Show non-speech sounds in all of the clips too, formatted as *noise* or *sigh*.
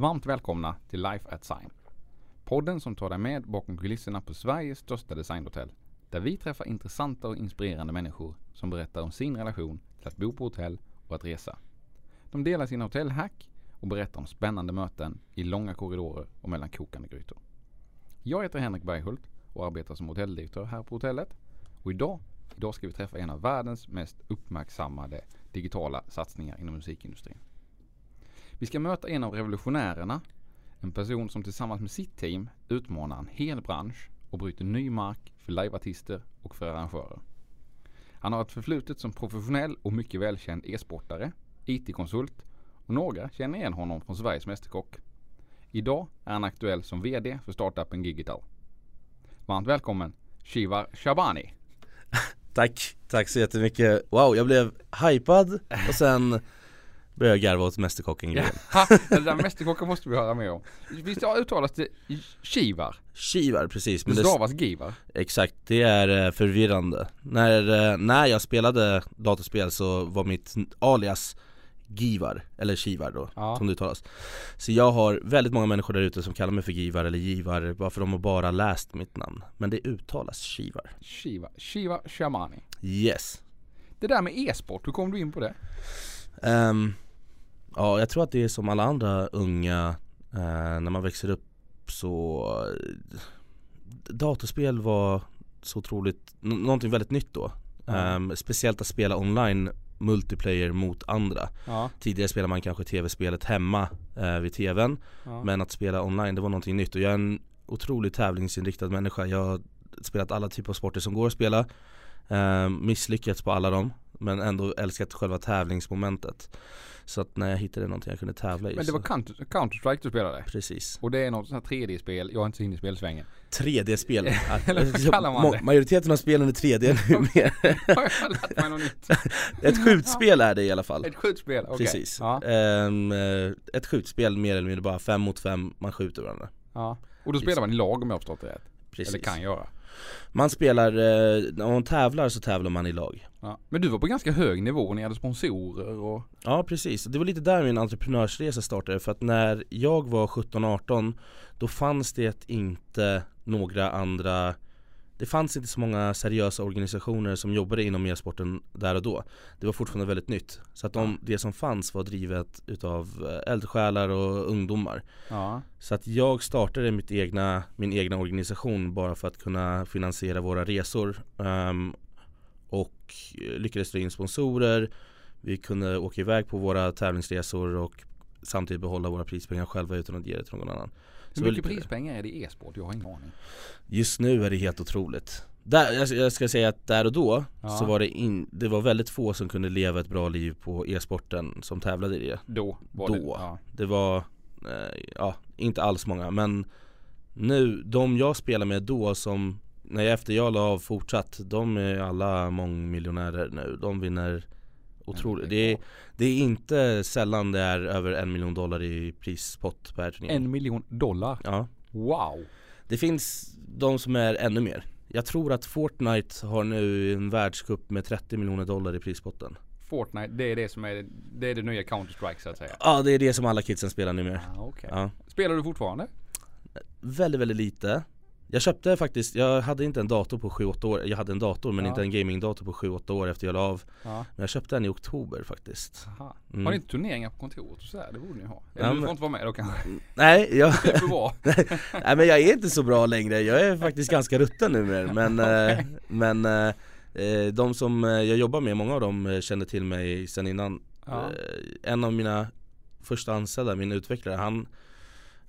Varmt välkomna till Life at Sign. Podden som tar dig med bakom kulisserna på Sveriges största designhotell. Där vi träffar intressanta och inspirerande människor som berättar om sin relation till att bo på hotell och att resa. De delar sina hotellhack och berättar om spännande möten i långa korridorer och mellan kokande grytor. Jag heter Henrik Berghult och arbetar som hotelldirektör här på hotellet. Och idag, idag ska vi träffa en av världens mest uppmärksammade digitala satsningar inom musikindustrin. Vi ska möta en av revolutionärerna, en person som tillsammans med sitt team utmanar en hel bransch och bryter ny mark för liveartister och för arrangörer. Han har ett förflutet som professionell och mycket välkänd e-sportare, IT-konsult och några känner igen honom från Sveriges Mästerkock. Idag är han aktuell som VD för startupen Gigital. Varmt välkommen Shivar Shabani. *laughs* Tack, tack så jättemycket. Wow, jag blev hypad och sen började jag garva åt Mästerkocken grejen. Ja, *laughs* det där Mästerkocken måste vi höra mer om. Visst uttalas det Shivar? Shivar, precis. Det stavas Givar? Exakt, det är eh, förvirrande. När, eh, när jag spelade datorspel så var mitt alias Givar, eller Shivar då, ja. som det uttalas Så jag har väldigt många människor där ute som kallar mig för Givar eller Givar bara för de har bara läst mitt namn Men det uttalas Shivar Shiva, Shiva Shamani Yes Det där med e-sport, hur kom du in på det? Um, ja, jag tror att det är som alla andra unga uh, när man växer upp så uh, Datorspel var så otroligt, någonting väldigt nytt då. Um, Speciellt att spela online multiplayer mot andra. Ja. Tidigare spelade man kanske tv-spelet hemma eh, vid tvn. Ja. Men att spela online det var någonting nytt. Och jag är en otroligt tävlingsinriktad människa. Jag har spelat alla typer av sporter som går att spela. Eh, Misslyckats på alla dem. Men ändå älskat själva tävlingsmomentet så att när jag hittade någonting jag kunde tävla i Men det var Counter-Strike du spelade? Precis Och det är något sånt här 3D-spel, jag har inte så inne i spelsvängen 3D-spel? *laughs* Eller kallar man det? Majoriteten av spelen är 3D nu *laughs* mer Har jag mig något nytt? *laughs* Ett skjutspel är det i alla fall Ett skjutspel, okej okay. Precis ja. um, Ett skjutspel mer eller mindre bara fem mot fem, man skjuter varandra Ja, och då spelar man i lag om jag har förstått det rätt? Precis. Eller kan göra Man spelar, eh, när man tävlar så tävlar man i lag ja. Men du var på ganska hög nivå, ni hade sponsorer och Ja precis, det var lite där min entreprenörsresa startade för att när jag var 17-18 Då fanns det inte några andra det fanns inte så många seriösa organisationer som jobbade inom e-sporten där och då. Det var fortfarande väldigt nytt. Så att de, det som fanns var drivet utav eh, eldsjälar och ungdomar. Ja. Så att jag startade mitt egna, min egna organisation bara för att kunna finansiera våra resor um, Och lyckades dra in sponsorer Vi kunde åka iväg på våra tävlingsresor och samtidigt behålla våra prispengar själva utan att ge det till någon annan hur mycket prispengar är det i e-sport? Jag har ingen aning. Just nu är det helt otroligt. Där, jag ska säga att där och då ja. så var det, in, det var väldigt få som kunde leva ett bra liv på e-sporten som tävlade i det. Då? Var då. Det, ja. det var, eh, ja, inte alls många men nu, de jag spelar med då som, jag efter jag la av fortsatt, de är alla mångmiljonärer nu. De vinner Otroligt. Det är, det är inte sällan det är över en miljon dollar i prispott per turnering. En miljon dollar? Ja. Wow. Det finns de som är ännu mer. Jag tror att Fortnite har nu en världscup med 30 miljoner dollar i prispotten. Fortnite, det är det som är, det är det nya Counter-Strike så att säga? Ja, det är det som alla kidsen spelar nu med. Ah, okay. ja. Spelar du fortfarande? Väldigt, väldigt lite. Jag köpte faktiskt, jag hade inte en dator på 7-8 år, jag hade en dator men ja. inte en gamingdator på 7-8 år efter jag la av ja. Men jag köpte den i oktober faktiskt mm. Har ni inte turneringar på kontoret och sådär? Det borde ni ha Eller ja, du får inte vara med då kanske? Nej, jag, *laughs* *laughs* nej men jag är inte så bra längre, jag är faktiskt ganska rutten nu men, *laughs* okay. eh, men eh, eh, de som jag jobbar med, många av dem känner till mig sen innan En av mina första anställda, min utvecklare, han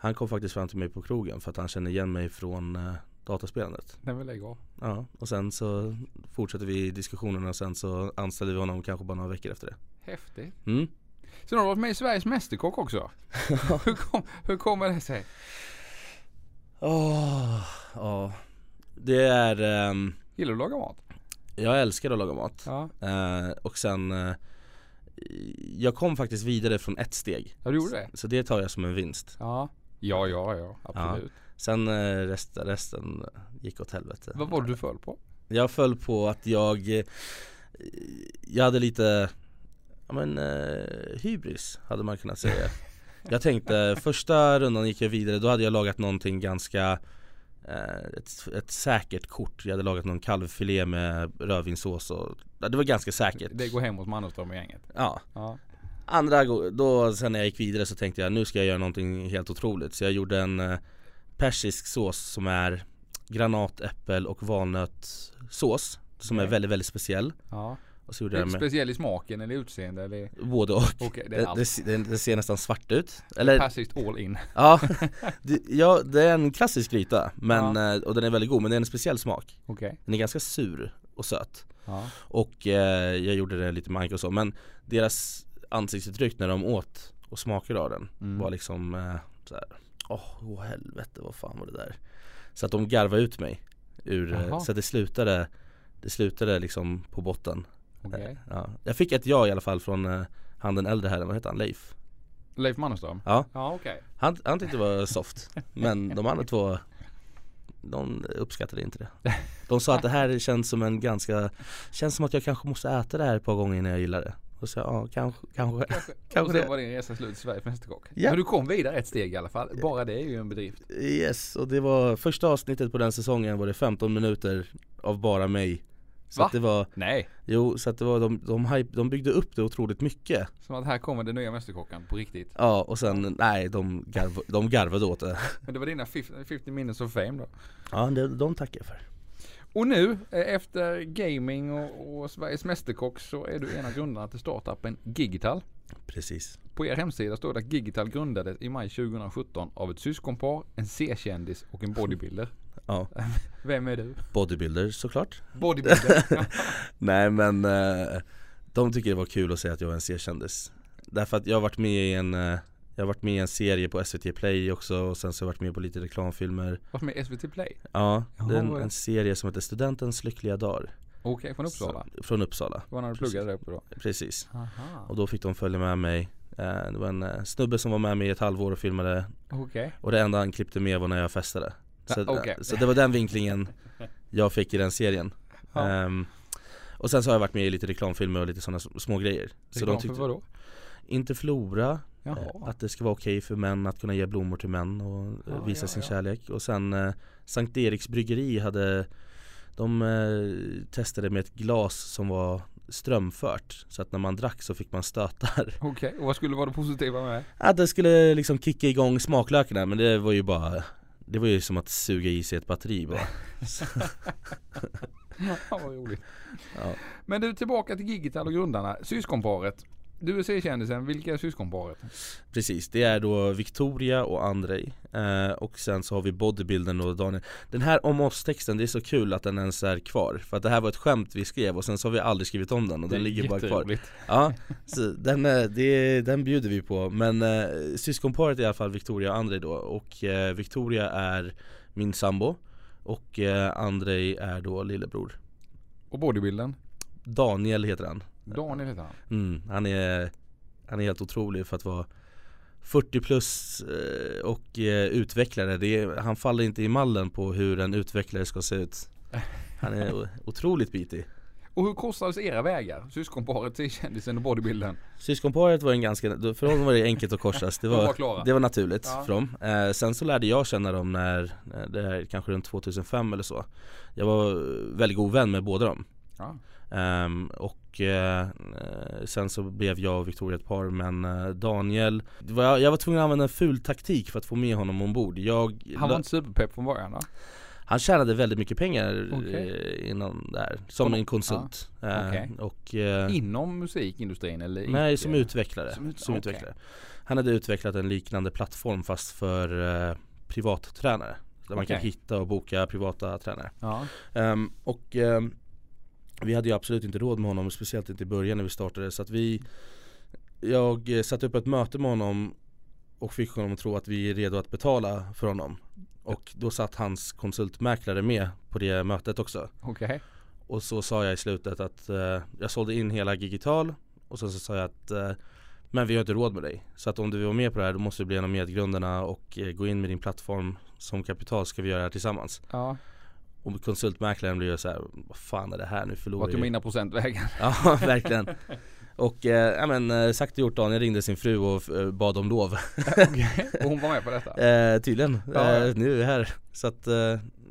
han kom faktiskt fram till mig på krogen för att han känner igen mig från eh, dataspelandet Nej men lägg av Ja, och sen så fortsätter vi diskussionerna och sen så anställde vi honom kanske bara några veckor efter det Häftigt mm. Sen har du varit med i Sveriges Mästerkock också *laughs* hur, kom, hur kommer det sig? Åh, oh, oh. Det är um, Gillar du att laga mat? Jag älskar att laga mat ja. uh, Och sen uh, Jag kom faktiskt vidare från ett steg Ja du gjorde det? Så det tar jag som en vinst Ja Ja, ja, ja, absolut. Ja. Sen eh, resten, resten gick åt helvete. Vad var det du föll på? Jag föll på att jag eh, Jag hade lite Ja men eh, hybris hade man kunnat säga *laughs* Jag tänkte, första rundan gick jag vidare, då hade jag lagat någonting ganska ett, ett säkert kort, jag hade lagat någon kalvfilé med rödvinssås och Det var ganska säkert Det går hem hos Mannerström och gänget. Ja, Ja. Andra då sen när jag gick vidare så tänkte jag nu ska jag göra någonting helt otroligt Så jag gjorde en eh, persisk sås som är granat, äppel och valnötssås Som är Okej. väldigt, väldigt speciell ja. Och så gjorde Är jag med speciell i smaken eller utseende eller? både och Okej, det är det, det, det, ser nästan svart ut Eller Persiskt all in. *laughs* Ja, det, ja, det är en klassisk gryta men, eh, och den är väldigt god men det är en speciell smak Okej. Den är ganska sur och söt Ja. Och eh, jag gjorde det lite med och så men deras ansiktsuttryck när de åt och smakade av den Mm. var liksom eh, såhär Åh, åh helvete vad fan var det där? Så att de garvade ut mig ur, eh, Jaha. så att det slutade Det slutade liksom på botten Okej. Eh, ja. Jag fick ett ja i alla fall från eh, han den äldre herren, vad heter han? Leif? Leif Mannerström? Ja, Ja okej. han, han tyckte det var soft *laughs* Men de andra två De uppskattade inte det De sa att det här känns som en ganska Känns som att jag kanske måste äta det här ett par gånger innan jag gillar det Och så ja, kanske, kanske Kanske, *laughs* Kanske och sen det. var din resa slut till Sveriges Mästerkock. Ja. Men du kom vidare ett steg i alla fall. Bara det är ju en bedrift. Yes, och det var första avsnittet på den säsongen var det 15 minuter av bara mig Så Va? att det var, Nej. jo så att det var, de, de, hype, de byggde upp det otroligt mycket Som att här kommer den nya Mästerkocken på riktigt. Ja och sen, nej de, garv, de garvade åt det Men det var dina 50, 50 minutes of fame då. Ja det, de tackar jag för Och nu eh, efter gaming och, och Sveriges Mästerkock så är du en av grundarna till startupen Gigital. Precis På er hemsida står det att Gigital grundades i maj 2017 av ett syskonpar, en C-kändis och en bodybuilder. *laughs* Ja, *laughs* Vem är du? bodybuilder såklart Bodybuilder? *laughs* Nej men eh, de tycker det var kul att säga att jag var en C-kändis Därför att jag har varit med i en eh, Jag har varit med i en serie på SVT Play också och sen så har jag varit med på lite reklamfilmer Varit med i SVT Play? Ja, det är en, en serie som heter Studentens lyckliga dagar Okej, från Uppsala. Så, Från Uppsala, Det var när du pluggade där uppe då? precis Aha. Och då fick de följa med mig Eh, Det var en eh, snubbe som var med mig i ett halvår och filmade Okej. Och det enda han klippte med var när jag festade Så, Ja, okej. så det var den vinklingen jag fick i den serien Ja. Ehm, Och sen så har jag varit med i lite reklamfilmer och lite sådana små grejer Så Reklam de för tyckte, vadå? Interflora Jaha. Eh, Att det ska vara okej för män att kunna ge blommor till män och eh, Ja, visa ja, sin ja. kärlek Och sen eh, Sankt Eriks bryggeri hade De eh, testade med ett glas som var strömfört Så att när man drack så fick man stötar *laughs* Okej, och vad skulle vara det positiva med det? Att det skulle liksom kicka igång smaklökarna men det var ju bara Det var ju som att suga i sig ett batteri bara *laughs* Ja, vad roligt. ja. Men du, tillbaka till Gigital och grundarna. Syskonparet. Du är C-kändisen, vilka är syskonparet? Precis, det är då Victoria och Andrei eh, Och sen så har vi bodybuildern och Daniel. Den här om oss-texten, det är så kul att den ens är kvar. För att det här var ett skämt vi skrev och sen så har vi aldrig skrivit om den och den ligger bara kvar. Ja, så den, eh, det, den bjuder vi på. Men eh, syskonparet är i alla fall Victoria och Andrei då. Och eh, Victoria är min sambo. Och eh, Andrei är då lillebror. Och bodybuilden? Daniel heter han Daniel heter han. mm, Han är Han är helt otrolig för att vara 40 plus eh, och eh, utvecklare är, Han faller inte i mallen på hur en utvecklare ska se ut Han är otroligt bitig Och hur korsades era vägar? Syskonparet, *laughs* C-kändisen och bodybuildern? Syskonparet var en ganska, för dem var det enkelt att korsas Det *laughs* De var var, det var naturligt Ja. för dem eh, Sen så lärde jag känna dem när, det här kanske runt 2005 eller så Jag var väldigt god vän med båda dem Ja. Ehm, och eh, sen så blev jag och Victoria ett par men eh, Daniel det var, Jag var tvungen att använda en ful taktik för att få med honom ombord jag, Han var inte superpepp från början va? han tjänade väldigt mycket pengar Okej. eh, innan där Som Som- en konsult Eh, Okej. Och eh, Inom musikindustrin eller Nej, inte? som utvecklare. Som Som, ut- okej. utvecklare. Han hade utvecklat en liknande plattform fast för eh, privattränare. Där man kan hitta och boka privata tränare. Ja. Ehm, och ehm, vi hade ju absolut inte råd med honom, speciellt inte i början när vi startade. Så att vi Jag eh, satte upp ett möte med honom och fick honom att tro att vi är redo att betala för honom. Och då satt hans konsultmäklare med på det mötet också. Okej. Och så sa jag i slutet att eh, jag sålde in hela Gigital och sen så sa jag att eh, men vi har inte råd med dig. Så att om du vill vara med på det här då måste du bli en av medgrundarna och eh, gå in med din plattform som kapital ska vi göra det här tillsammans. Ja. Och konsultmäklaren blir ju så här, vad fan är det här nu förlorar Vart tog jag." mina procent vägen? *laughs* Ja verkligen. Och eh, ja men eh, sagt och gjort Daniel ringde sin fru och eh, bad om lov *laughs* Okej, och hon var med på detta? *laughs* eh, Tydligen, Ja. eh, nu är vi här Så att eh,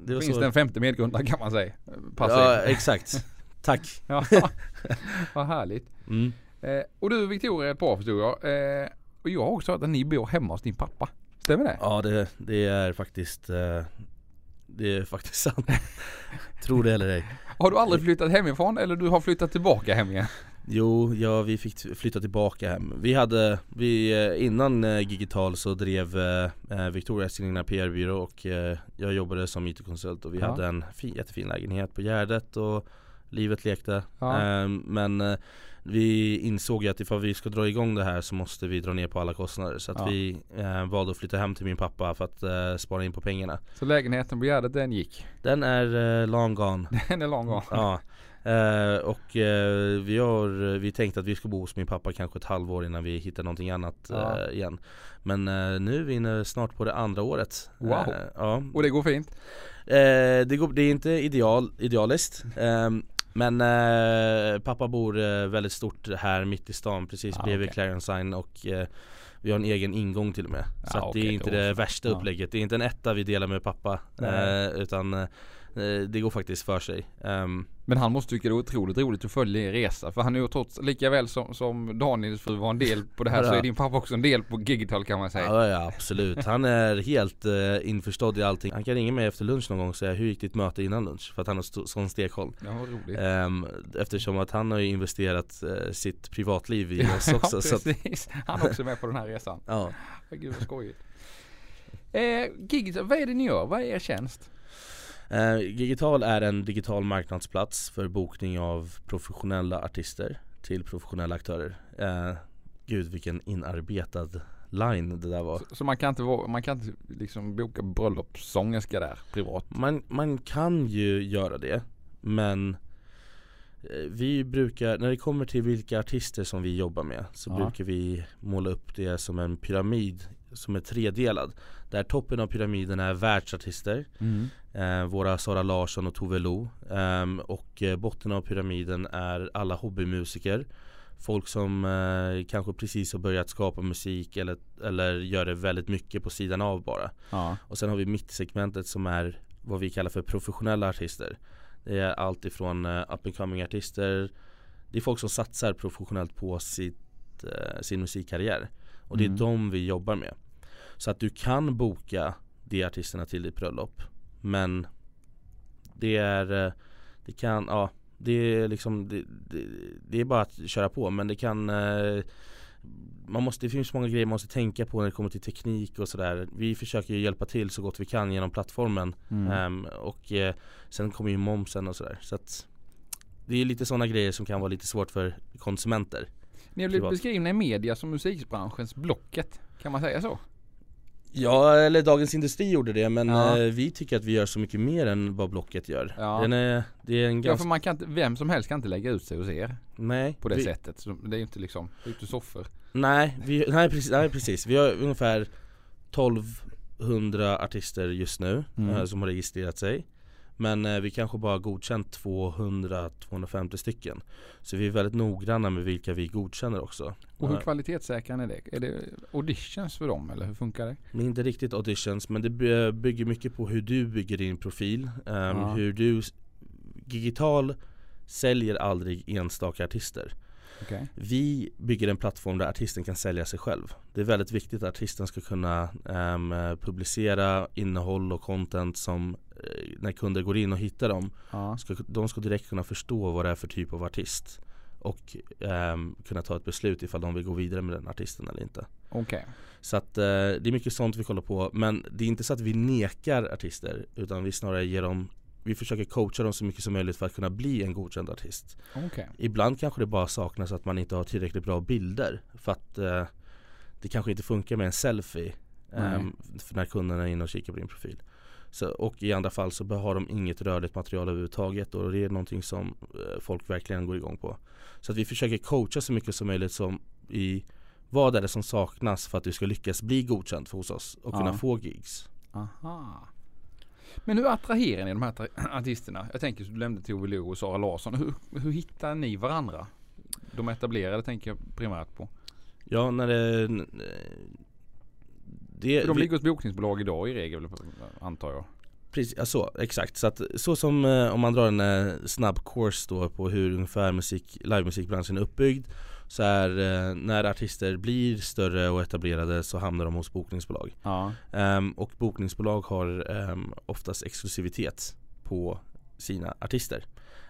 det Finns så det en femte medgrundare kan man säga? Passa Ja exakt, tack Ja, vad härligt. mm. Eh, och du Victoria är ett par förstod jag. Och jag har också hört att ni bor hemma hos din pappa. Stämmer det? Ja det, det är faktiskt Det är faktiskt sant *laughs* Tror det eller ej Har du aldrig flyttat hemifrån eller du har flyttat tillbaka hem igen? Jo, ja vi fick flytta tillbaka hem Vi hade, vi, eh, innan eh, Gigital så drev eh, eh, Victoria egna PR-byrå och eh, jag jobbade som IT-konsult och vi Ja. hade en fin, jättefin lägenhet på Gärdet och livet lekte Ja. eh, Men vi insåg ju att ifall vi ska dra igång det här så måste vi dra ner på alla kostnader så att Ja. vi eh, valde att flytta hem till min pappa för att eh, spara in på pengarna Så lägenheten på Gärdet den gick. Den är eh, long gone *laughs* Den är lång gång. Ja, eh, och eh, vi har, vi tänkte att vi ska bo hos min pappa kanske ett halvår innan vi hittar någonting annat Ja. eh, igen Men eh, nu är vi inne snart på det andra året Wow. Ja, Och det går fint? det, går, det är inte ideal, idealiskt *laughs* ehm, men eh, pappa bor eh, väldigt stort här mitt i stan precis Ah, bredvid okej. Clarence Sign och eh, vi har en egen ingång till och med Så Ah, att det okej, är inte det så. värsta Ja. upplägget Det är inte en etta vi delar med pappa eh, Utan eh, det går faktiskt för sig Ehm, Men han måste tycka det är otroligt roligt att följa er resa. För han är ju trots, lika väl som, som Daniels fru var en del på det här *laughs* så är din pappa också en del på Gigital kan man säga. Ja, ja absolut, han är helt eh, införstådd i allting Han kan ringa mig efter lunch någon gång och säga hur gick ditt möte innan lunch? För att han har sån stenkoll Ja, vad roligt. Ehm, Eftersom att han har ju investerat eh, sitt privatliv i *laughs* oss också ja, att, precis. Han är också med på den här resan. ja. Gud vad skojigt. Eh, Gigital, vad är det ni gör? Vad är er tjänst? Eh, Gigital är en digital marknadsplats för bokning av professionella artister till professionella aktörer eh, Gud vilken inarbetad line det där var Så, så man kan inte, man kan inte liksom boka bröllopssångerska där privat? Man, man kan ju göra det men eh, vi brukar, när det kommer till vilka artister som vi jobbar med så Ja. brukar vi måla upp det som en pyramid som är tredelad. Där toppen av pyramiden är världsartister. Eh, Våra Sara Larsson och Tove Lo. Ehm, Och eh, botten av pyramiden är alla hobbymusiker. Folk som eh, kanske precis har börjat skapa musik eller, eller gör det väldigt mycket på sidan av bara. Ja. och sen har vi mittsegmentet som är vad vi kallar för professionella artister. Det är allt ifrån uh, up and coming artister. Det är folk som satsar professionellt på sitt, eh, sin musikkarriär Och det är Mm. de vi jobbar med. Så att du kan boka de artisterna till ditt bröllop Men Det är eh, Det kan, ja Det är liksom det, det, det är bara att köra på. Men det kan eh, man måste, det finns många grejer man måste tänka på när det kommer till teknik och sådär. Vi försöker ju hjälpa till så gott vi kan genom plattformen. Mm. Ehm, Och eh, sen kommer ju momsen och sådär. Så att Det är lite sådana grejer som kan vara lite svårt för konsumenter Ni har blivit privat. beskrivna i media som musikbranschens Blocket. Kan man säga så? Ja, eller Dagens Industri gjorde det men Ja. eh, vi tycker att vi gör så mycket mer än vad Blocket gör Ja. Den är, det är en Ja, ganska, för man kan inte, vem som helst kan inte lägga ut sig hos er nej på det vi, sättet. Så det är ju inte liksom, det är inte soffor. Nej, vi, nej, precis, nej precis, vi har ungefär 1200 artister just nu Mm. eh, som har registrerat sig Men eh, vi kanske bara godkänt 200-250 stycken Så vi är väldigt noggranna med vilka vi godkänner också Och hur Eh, kvalitetssäkrar ni det? Är det auditions för dem eller hur funkar det? Det är inte riktigt auditions men det by- bygger mycket på hur du bygger din profil Ehm, Ja. Hur du Digital säljer aldrig enstaka artister Okej. Vi bygger en plattform där artisten kan sälja sig själv Det är väldigt viktigt att artisten ska kunna ehm, publicera innehåll och content som när kunder går in och hittar dem Ja. ska, De ska direkt kunna förstå vad det är för typ av artist Och ehm, kunna ta ett beslut ifall de vill gå vidare med den artisten eller inte Okej. Så att eh, det är mycket sånt vi kollar på Men det är inte så att vi nekar artister Utan vi snarare ger dem Vi försöker coacha dem så mycket som möjligt för att kunna bli en godkänd artist Okej. Ibland kanske det bara saknas att man inte har tillräckligt bra bilder För att eh, det kanske inte funkar med en selfie för när kunden är inne och kikar på din profil så, Och i andra fall så har de inget rörligt material överhuvudtaget och det är någonting som eh, folk verkligen går igång på Så att vi försöker coacha så mycket som möjligt som i vad är det som saknas för att du ska lyckas bli godkänd för hos oss och Ja. kunna få gigs? Aha. Men hur attraherar ni de här *clears throat* artisterna? Jag tänker, du nämnde Tove Lo och Sara Larsson. Hur, hur hittar ni varandra? De etablerade tänker jag primärt på. Ja när det... det För de vi- ligger hos bokningsbolag idag i regel antar jag. Precis, ja, så, exakt. Så, att, så som eh, om man drar en eh, snabb course då på hur ungefär musik, livemusikbranschen är uppbyggd Så är eh, när artister blir större och etablerade så hamnar de hos bokningsbolag Ja. Ehm, Och bokningsbolag har ehm, oftast exklusivitet på sina artister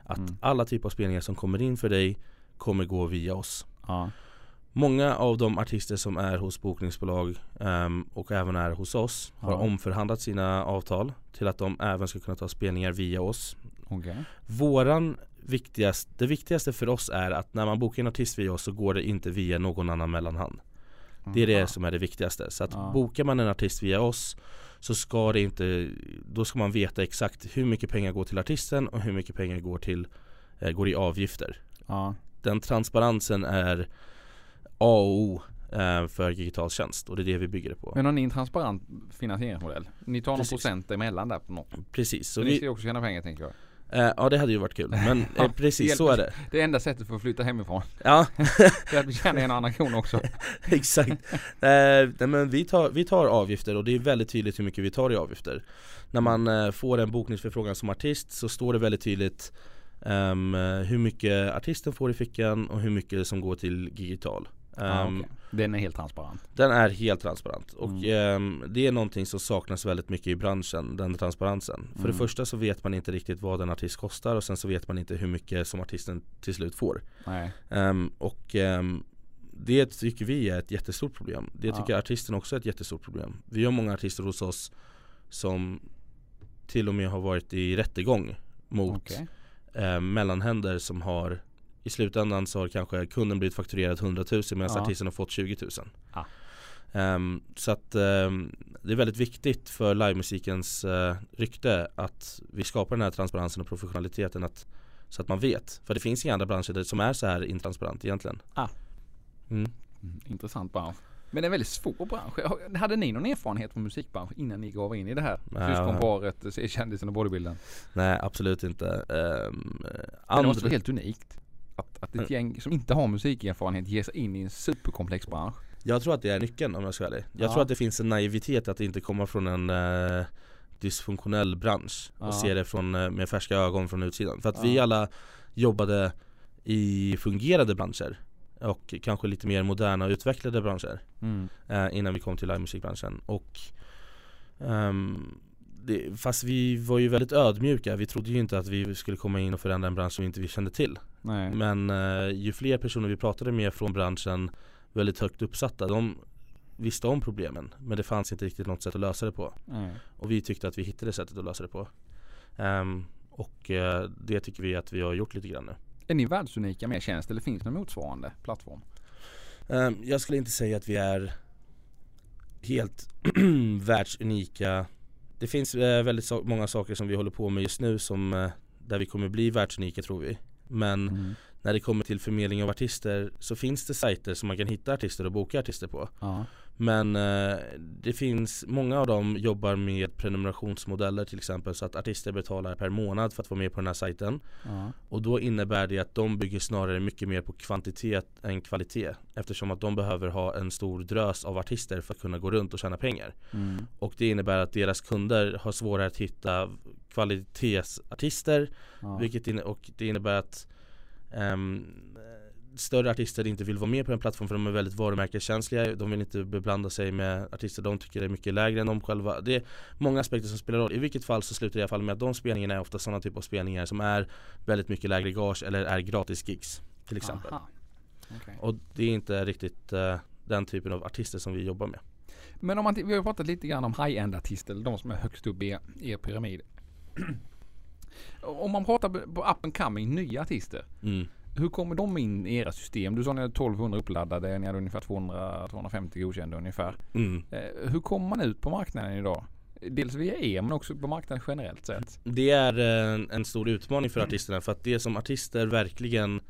Att Mm. alla typer av spelningar som kommer in för dig kommer gå via oss Ja. Många av de artister som är hos bokningsbolag ehm, och även är hos oss har Ja. omförhandlat sina avtal till att de även ska kunna ta spelningar via oss. Okej. Våran viktigast, det viktigaste för oss är att när man bokar en artist via oss så går det inte via någon annan mellanhand. Det är det som är det viktigaste. Så att Ja. bokar man en artist via oss så ska det inte, då ska man veta exakt hur mycket pengar går till artisten och hur mycket pengar går till, eh, går i avgifter. Ja. Den transparensen är A och O eh, för digital tjänst och det är det vi bygger det på. Men har ni en transparent finansieringsmodell? Ni tar någon Precis. procent emellan där på något? Precis, Så ni ska ju också tjäna pengar tänker jag. eh, ja det hade ju varit kul men Ja, *laughs* eh, precis så är det. Det enda sättet för att flytta hemifrån. Ja, *laughs* Det är att vi tjänar en annan krona också. *laughs* exakt. Eh, nej, men vi tar, vi tar avgifter och det är väldigt tydligt hur mycket vi tar i avgifter. När man får en bokningsförfrågan som artist så står det väldigt tydligt ehm, hur mycket artisten får i fickan och hur mycket som går till digital. Ja, Ehm, okej. Den är helt transparent. Den är helt transparent och Mm. ehm, det är någonting som saknas väldigt mycket i branschen, den transparensen. För det Mm. första så vet man inte riktigt vad en artist kostar och sen så vet man inte hur mycket som artisten till slut får. Ehm, och det tycker vi är ett jättestort problem. Det Ja. tycker artisten också är ett jättestort problem. Vi har många artister hos oss som till och med har varit i rättegång mot Okej. eh, mellanhänder som har i slutändan så har kanske kunden blivit fakturerad 100 000 medan Ja. artisten har fått 20 000 Ah. Ehm, Så att ehm, det är väldigt viktigt för livemusikens uh, rykte att vi skapar den här transparensen och professionaliteten att, så att man vet. För det finns inga andra branscher där, som är så här intransparent egentligen Ah. mm. Mm, Intressant bransch. Men det är en väldigt svår bransch. Hade ni någon erfarenhet från musikbranschen innan ni gav in i det här? Syskonparet, se kändisen och bodybuildern. Nej absolut inte Ehm, Men det måste vara helt unikt. Att, att ett gäng som inte har musikerfarenhet ger sig in i en superkomplex bransch. Jag tror att det är nyckeln om jag ska vara ärlig Jag Ja. tror att det finns en naivitet att inte komma från en eh, dysfunktionell bransch och Ja. se det från, eh, med färska ögon från utsidan. För att vi Ja. alla jobbade i fungerande branscher och kanske lite mer moderna och utvecklade branscher Mm. eh, innan vi kom till livemusikbranschen. Och ehm, det, fast vi var ju väldigt ödmjuka, vi trodde ju inte att vi skulle komma in och förändra en bransch som inte vi kände till. Nej. Men eh, ju fler personer vi pratade med från branschen väldigt högt uppsatta, de visste om problemen men det fanns inte riktigt något sätt att lösa det på. Nej. Och vi tyckte att vi hittade sättet att lösa det på. Ehm, och eh, det tycker vi att vi har gjort lite grann nu. Är ni världsunika med tjänst eller finns det någon motsvarande plattform? Ehm, jag skulle inte säga att vi är helt *clears throat* världsunika. Det finns eh, väldigt många saker som vi håller på med just nu som eh, där vi kommer bli världsunika tror vi. Men Mm. när det kommer till förmedling av artister så finns det sajter som man kan hitta artister och boka artister på. Ja. Men eh, det finns, många av dem jobbar med prenumerationsmodeller till exempel så att artister betalar per månad för att vara med på den här sajten. Ja. Och då innebär det att de bygger snarare mycket mer på kvantitet än kvalitet eftersom att de behöver ha en stor drös av artister för att kunna gå runt och tjäna pengar. Mm. Och det innebär att deras kunder har svårare att hitta kvalitetsartister Ja. vilket inne- och det innebär att ehm, större artister inte vill vara med på den plattformen för de är väldigt varumärkeskänsliga De vill inte beblanda sig med artister de tycker är mycket lägre än de själva Det är många aspekter som spelar roll I vilket fall så slutar det i alla fall med att de spelningarna är ofta sådana typer av spelningar som är väldigt mycket lägre gage eller är gratis gigs till exempel. Okej. Och det är inte riktigt eh, den typen av artister som vi jobbar med Men om man, vi har pratat lite grann om high-end artister, de som är högst upp i er, pyramid. *clears throat* om man pratar på up and coming nya artister. mm. Hur kommer de in i era system? Du sa ni hade 1200 uppladdade, ni hade ungefär 200-250 godkända ungefär. Mm. Eh, hur kommer man ut på marknaden idag? Dels via er men också på marknaden generellt sett. Det är en, en stor utmaning för artisterna för att det som artister verkligen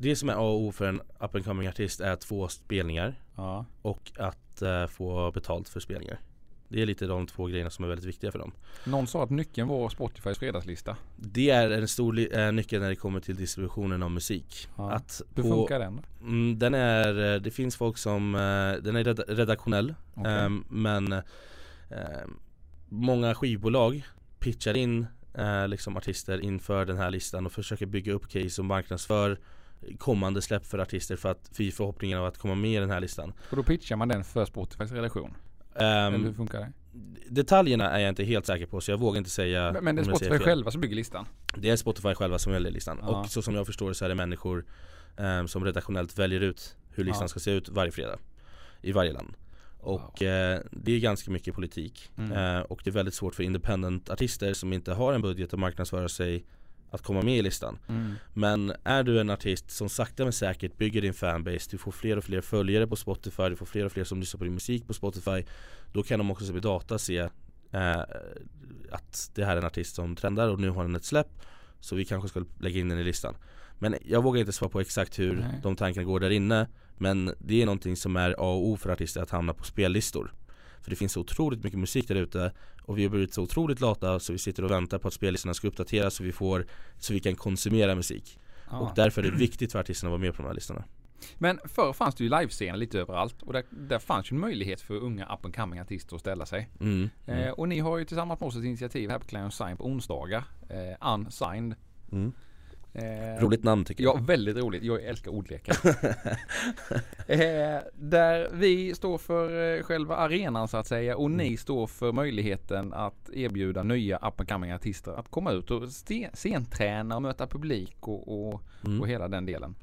Det som är A och O för en up and coming artist är att få spelningar Ja. och att eh, få betalt för spelningar Det är lite de två grejerna som är väldigt viktiga för dem Någon sa att nyckeln var Spotifys fredagslista. Det är en stor eh, nyckel när det kommer till distributionen av musik Ja. Att Hur på- funkar den? Mm, den är, eh, det finns folk som, eh, den är red- redaktionell Okej. ehm, Men ehm, Många skivbolag pitchar in liksom artister inför den här listan och försöker bygga upp case och marknadsför kommande släpp för artister för att för förhoppningen av att komma med i den här listan Och då pitchar man den för Spotifys redaktion. Ehm, Eller hur funkar det? Detaljerna är jag inte helt säker på så jag vågar inte säga Men, men det är Spotify själva som bygger listan? Det är Spotify själva som väljer listan Ja. och så som jag förstår det så är det människor eh, som redaktionellt väljer ut hur listan Ja. ska se ut varje fredag i varje land. Och eh, det är ganska mycket politik Mm. eh, och det är väldigt svårt för independent artister som inte har en budget att marknadsföra sig att komma med i listan. Mm. Men är du en artist som sakta men säkert bygger din fanbase, du får fler och fler följare på Spotify, du får fler och fler som lyssnar på din musik på Spotify Då kan de också se på data se eh, att det här är en artist som trendar och nu har den ett släpp Så vi kanske ska lägga in den i listan Men jag vågar inte svara på exakt hur Nej. de tankarna går där inne Men det är någonting som är A och O för artister att hamna på spellistor För det finns så otroligt mycket musik där ute Och vi har blivit så otroligt lata så vi sitter och väntar på att spellistorna ska uppdateras så vi får Så vi kan konsumera musik Ja. Och därför är det viktigt för artisterna att vara med på de här listorna Men förr fanns det ju livescener lite överallt och där, där fanns ju en möjlighet för unga up and coming artister att ställa sig. mm. Mm. Eh, och ni har ju tillsammans med oss ett initiativ här på Clown Sign på onsdagar. Eh, unsigned. Mm. Eh, Roligt namn tycker jag Ja, väldigt roligt. Jag älskar ordlekar. *laughs* eh, där vi står för eh, själva arenan så att säga och ni står för möjligheten att erbjuda nya up and coming artister att komma ut och scenträna och möta publik och, och, Mm. och hela den delen.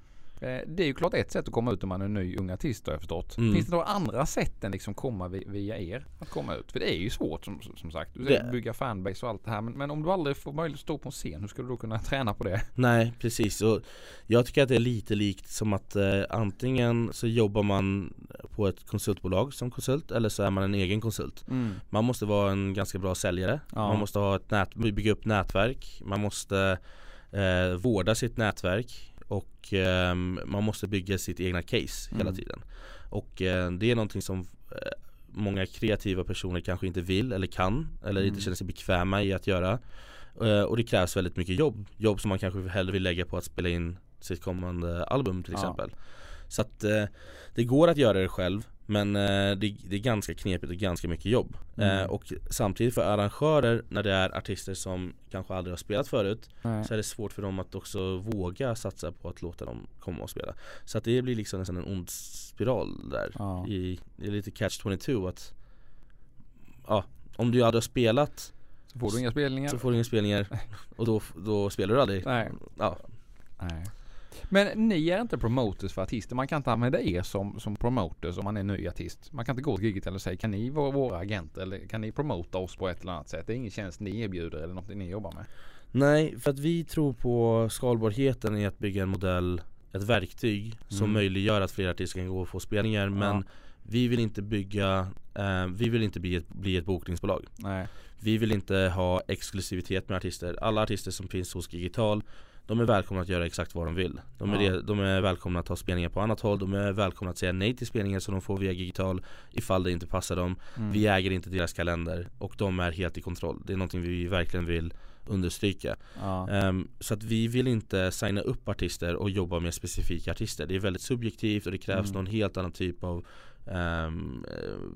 Eh, det är ju klart ett sätt att komma ut om man är en ny ung artist har jag förstått. Mm. Finns det några andra sätt än liksom komma vi- via er att komma ut? För det är ju svårt som, som sagt. Du Det- bygga fanbase och allt det här. Men, men om du aldrig får möjlighet att stå på en scen, hur ska du då kunna *laughs* träna på det? Nej precis och jag tycker att det är lite likt som att eh, antingen så jobbar man på ett konsultbolag som konsult eller så är man en egen konsult Man måste vara en ganska bra säljare Ja. Man måste ha ett nät, bygga upp nätverk Man måste eh, vårda sitt nätverk och ehm, man måste bygga sitt egna case hela Mm. tiden Och eh, det är någonting som eh, många kreativa personer kanske inte vill eller kan eller Mm. inte känner sig bekväma i att göra Eh, Och det krävs väldigt mycket jobb Jobb som man kanske hellre vill lägga på att spela in sitt kommande album till Ja. exempel Så att eh, det går att göra det själv men eh, det, det är ganska knepigt och ganska mycket jobb Mm. eh, Och samtidigt för arrangörer när det är artister som kanske aldrig har spelat förut Nej. Så är det svårt för dem att också våga satsa på att låta dem komma och spela Så att det blir liksom nästan en ond spiral där Ja. i, är lite catch 22 att Ja, om du aldrig har spelat Så får du inga spelningar. så får du inga spelningar *laughs* och då, då spelar du aldrig Nej. Ja, Nej. Men ni är inte promoters för artister. Man kan inte använda er som, som promoters om man är ny artist. Man kan inte gå till giget eller säga kan ni vara våra agenter eller kan ni promota oss på ett eller annat sätt? Det är ingen tjänst ni erbjuder eller något ni jobbar med. Nej, för att vi tror på skalbarheten i att bygga en modell, ett verktyg som Mm. möjliggör att fler artister kan gå och få spelningar men Ja. vi vill inte bygga, eh, vi vill inte bli ett, bli ett bokningsbolag Nej. Vi vill inte ha exklusivitet med artister, alla artister som finns hos Gigital de är välkomna att göra exakt vad de vill de är, Ja. de är välkomna att ta spelningar på annat håll, de är välkomna att säga nej till spelningar som de får via Gigital ifall det inte passar dem Mm. Vi äger inte deras kalender och de är helt i kontroll Det är någonting vi verkligen vill understryka Ja. Ehm, Så att vi vill inte signa upp artister och jobba med specifika artister Det är väldigt subjektivt och det krävs Mm. någon helt annan typ av eh,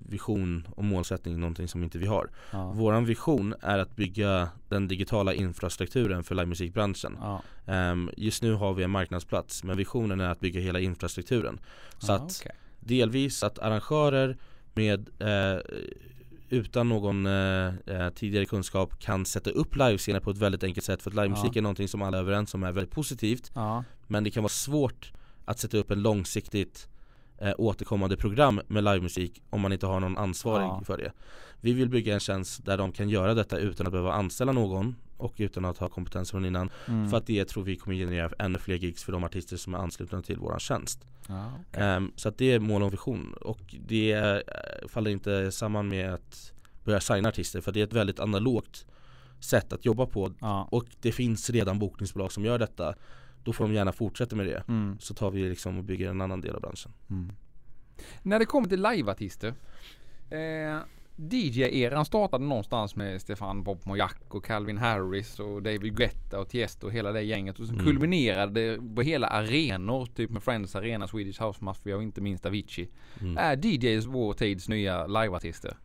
vision och målsättning, någonting som inte vi har Ja. Våran vision är att bygga den digitala infrastrukturen för livemusikbranschen Ja. Ehm, Just nu har vi en marknadsplats men visionen är att bygga hela infrastrukturen Så att okej. delvis att arrangörer med eh, utan någon eh, eh, tidigare kunskap kan sätta upp livescener på ett väldigt enkelt sätt för att livemusik Ja. är någonting som alla är överens om är väldigt positivt Ja. men det kan vara svårt att sätta upp en långsiktigt eh, återkommande program med livemusik om man inte har någon ansvarig Ja. för det Vi vill bygga en tjänst där de kan göra detta utan att behöva anställa någon och utan att ha kompetens från innan Mm. för att det tror vi kommer generera ännu fler gigs för de artister som är anslutna till våran tjänst Ja, okej. Ehm, Så att det är mål och vision och det eh, faller inte samman med att börja signa artister för det är ett väldigt analogt sätt att jobba på Ja. och det finns redan bokningsbolag som gör detta Då får de gärna fortsätta med det Mm. Så tar vi liksom och bygger en annan del av branschen Mm. När det kommer till liveartister. Eh, DJ-eran startade någonstans med Stefan Bob Mojak och Calvin Harris och David Guetta och Tiesto och hela det gänget och så Mm. kulminerade det på hela arenor, typ med Friends Arena, Swedish House Mafia och inte minst Avicii. Mm. Är DJs vår tids nya liveartister?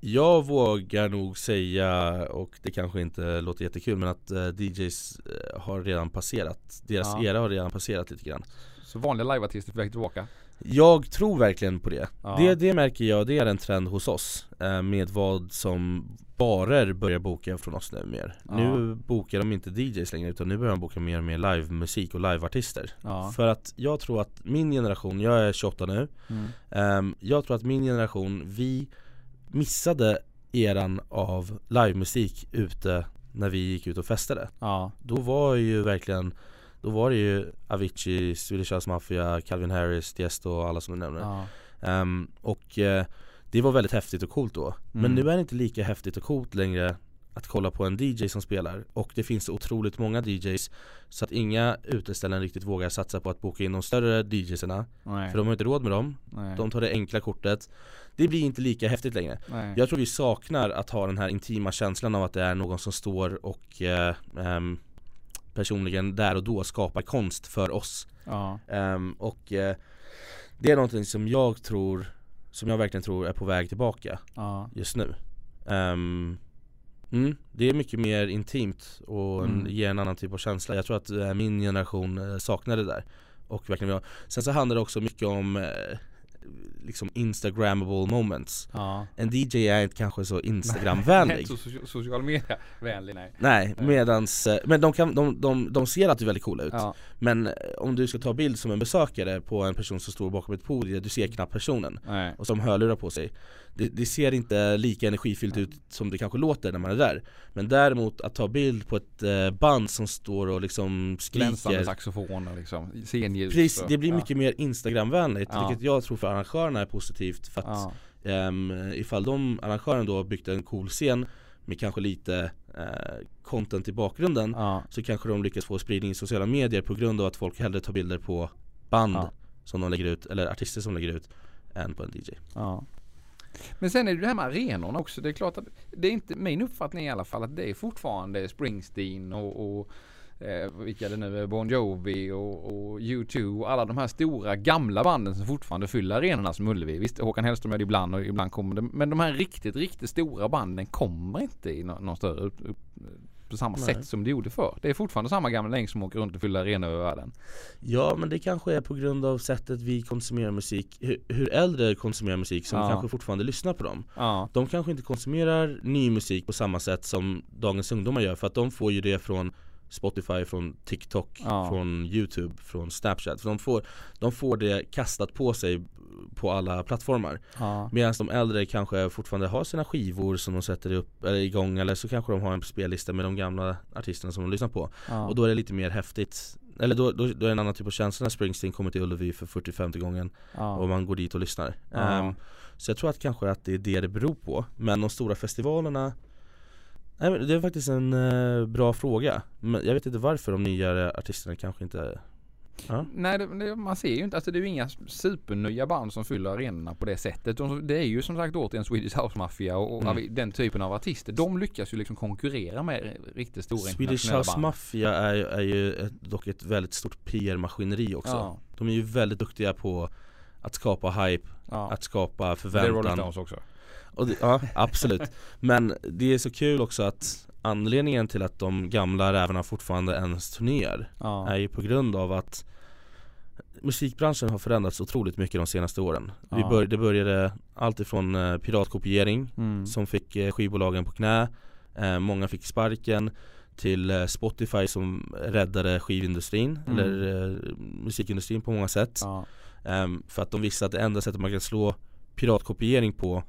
Jag vågar nog säga, och det kanske inte låter jättekul men att eh, DJs eh, har redan passerat Deras Ja. era har redan passerat lite grann Så vanliga liveartister är på väg tillbaka? Jag tror verkligen på det. Ja. det Det märker jag, det är en trend hos oss eh, Med vad som barer börjar boka från oss nu mer Ja. Nu bokar de inte DJs längre utan nu börjar de boka mer och mer livemusik och liveartister Ja. För att jag tror att min generation, jag är 28 nu Mm. Ehm, Jag tror att min generation, vi missade eran av livemusik ute när vi gick ut och festade Ja. Då var ju verkligen Då var det ju Avicii, Swedish House Mafia, Calvin Harris, Tiesto och alla som du nämner Ja. Ehm, Och eh, det var väldigt häftigt och coolt då Men Mm. nu är det inte lika häftigt och coolt längre att kolla på en DJ som spelar och det finns otroligt många DJs så att inga uteställen riktigt vågar satsa på att boka in de större DJsarna Nej. för de har inte råd med dem, Nej. de tar det enkla kortet Det blir inte lika häftigt längre Nej. Jag tror vi saknar att ha den här intima känslan av att det är någon som står och eh, ehm, personligen där och då skapar konst för oss Ja. Ehm, Och eh, det är någonting som jag tror, som jag verkligen tror är på väg tillbaka Ja. just nu Ehm, mm, Det är mycket mer intimt och Mm. ger en annan typ av känsla Jag tror att eh, min generation eh, saknar det där Och verkligen ha- Sen så handlar det också mycket om Liksom instagrammable moments Ja. En DJ är inte kanske så *laughs* instagramvänlig Inte så soci- social media vänlig nej. Nej, medans, eh, men de, kan, de, de, de ser alltid väldigt coola ut Ja. Men eh, om du ska ta bild som en besökare på en person som står bakom ett podium, du ser knappt personen Nej. och som hörlurar på sig det, det ser inte lika energifyllt ut som det kanske låter när man är där Men däremot att ta bild på ett eh, band som står och liksom Glänsande skriker saxofoner liksom. Scenljus. Precis, det blir ja. mycket mer instagramvänligt Ja. vilket jag tror för arrangörerna är positivt för att Ja. Ehm, ifall de arrangören då har byggt en cool scen med kanske lite eh, content i bakgrunden Ja. så kanske de lyckas få spridning i sociala medier på grund av att folk hellre tar bilder på band Ja. som de lägger ut, eller artister som lägger ut än på en DJ Ja. Men sen är det det här med arenorna också. Det är klart att det är inte min uppfattning i alla fall att det är fortfarande Springsteen och, och eh, vilka det nu är, Bon Jovi och, och U2 och alla de här stora gamla banden som fortfarande fyller arenorna som Ullevi. Visst, Håkan Hellström är det ibland och ibland kommer det. Men de här riktigt, riktigt stora banden kommer inte i någon, någon större upp, upp, på samma Nej. sätt som det gjorde förr. Det är fortfarande samma gamla gäng som åker runt och fyller arenor över världen. Ja men det kanske är på grund av sättet vi konsumerar musik, hur, hur äldre konsumerar musik som Ja. kanske fortfarande lyssnar på dem Ja. De kanske inte konsumerar ny musik på samma sätt som dagens ungdomar gör för att de får ju det från Spotify, från TikTok, Ja. från Youtube, från Snapchat För de får, de får det kastat på sig på alla plattformar Ja. Medan de äldre kanske fortfarande har sina skivor som de sätter upp, eller igång eller så kanske de har en spellista med de gamla artisterna som de lyssnar på Ja. Och då är det lite mer häftigt Eller då, då, då är det en annan typ av känsla när Springsteen kommer till Ullevi för 40-50 gången ja. och man går dit och lyssnar Ja. Ehm, Så jag tror att kanske att det är det det beror på Men de stora festivalerna Nej, men Det är faktiskt en eh, bra fråga Men jag vet inte varför de nyare artisterna kanske inte Ja, Nej, det, det, man ser ju inte, alltså det är ju inga supernya band som fyller arenorna på det sättet. De, det är ju som sagt återigen Swedish House Mafia och, och Mm. den typen av artister. De lyckas ju liksom konkurrera med riktigt stora Swedish internationella House band. Mafia är, är ju ett, dock ett väldigt stort PR-maskineri också Ja, De är ju väldigt duktiga på att skapa hype, ja. att skapa Det är Rolling förväntan Stones också. och det, Ja, absolut Men det är så kul också att anledningen till att de gamla rävarna fortfarande ens turnerar Ja. är ju på grund av att musikbranschen har förändrats otroligt mycket de senaste åren. Vi Ja. bör, det började allt ifrån eh, piratkopiering Mm. som fick eh, skivbolagen på knä, eh, många fick sparken till eh, Spotify som räddade skivindustrin, Mm. eller eh, musikindustrin på många sätt. Ja. Ehm, för att de visste att det enda sättet man kan slå piratkopiering på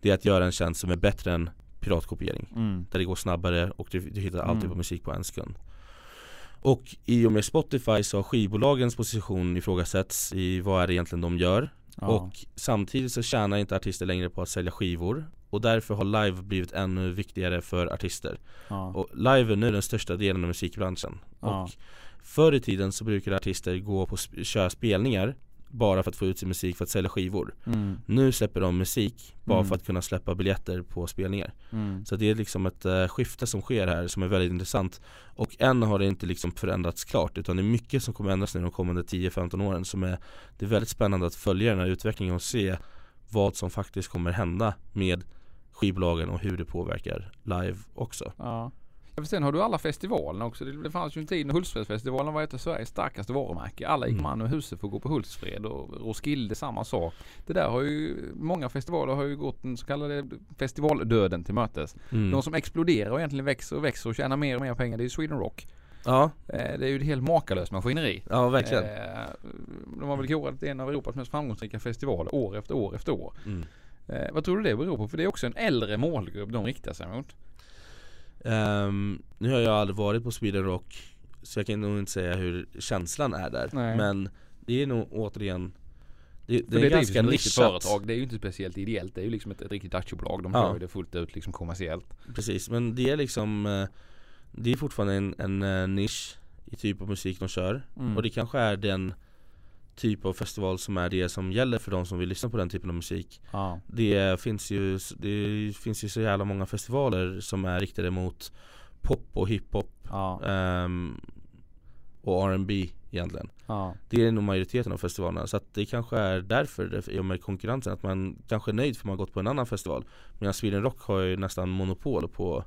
det är att göra en tjänst som är bättre än piratkopiering. Mm. Där det går snabbare och du, du hittar alltid Mm. på musik på en sekund Och i och med Spotify så har skivbolagens position ifrågasätts i vad är det egentligen de gör Ja. Och samtidigt så tjänar inte artister längre på att sälja skivor Och därför har live blivit ännu viktigare för artister ja. Och live är nu den största delen av musikbranschen Ja. Och förr i tiden så brukade artister gå på sp- köra spelningar bara för att få ut sin musik för att sälja skivor Mm. Nu släpper de musik bara Mm. för att kunna släppa biljetter på spelningar Mm. Så det är liksom ett eh, skifte som sker här som är väldigt intressant Och än har det inte liksom förändrats klart utan det är mycket som kommer ändras nu de kommande 10-15 åren som är Det är väldigt spännande att följa den här utvecklingen och se vad som faktiskt kommer hända med skivbolagen och hur det påverkar live också Ja. Ja, sen har du alla festivalerna också. Det, fanns ju en tid när Hultsfredsfestivalen var ett av Sveriges starkaste varumärke. Alla gick Mm. man ur huset för att gå på Hultsfred och Roskilde samma sak. Det där har ju, många festivaler har ju gått den så kallade festivaldöden till mötes. mm. De som exploderar och egentligen växer och växer och tjänar mer och mer pengar det är ju Sweden Rock. Ja, Eh, det är ju ett helt makalöst maskineri. ja verkligen Eh, de har väl korat en av Europas mest framgångsrika festivaler år efter år efter år. mm. Eh, vad tror du det beror på? För det är också en äldre målgrupp de riktar sig mot. Ehm, Nu har jag aldrig varit på Sweden Rock Så jag kan nog inte säga hur känslan är där Nej. Men det är nog återigen Det, För det är drivs ganska som ett riktigt nischat företag. Det är ju inte speciellt ideellt. Det är ju liksom ett, ett riktigt aktiebolag. De Ja. ju det fullt ut liksom kommersiellt. Precis, men det är liksom eh, Det är fortfarande en, en eh, nisch i typ av musik de kör Mm. Och det kanske är den typ av festival som är det som gäller för de som vill lyssna på den typen av musik Ja. Det finns ju, det finns ju så jävla många festivaler som är riktade mot pop och hiphop Ja. ehm, och R&B egentligen Ja. Det är nog majoriteten av festivalerna så att det kanske är därför, i och med konkurrensen, att man kanske är nöjd för man har gått på en annan festival Medan Sweden Rock har ju nästan monopol på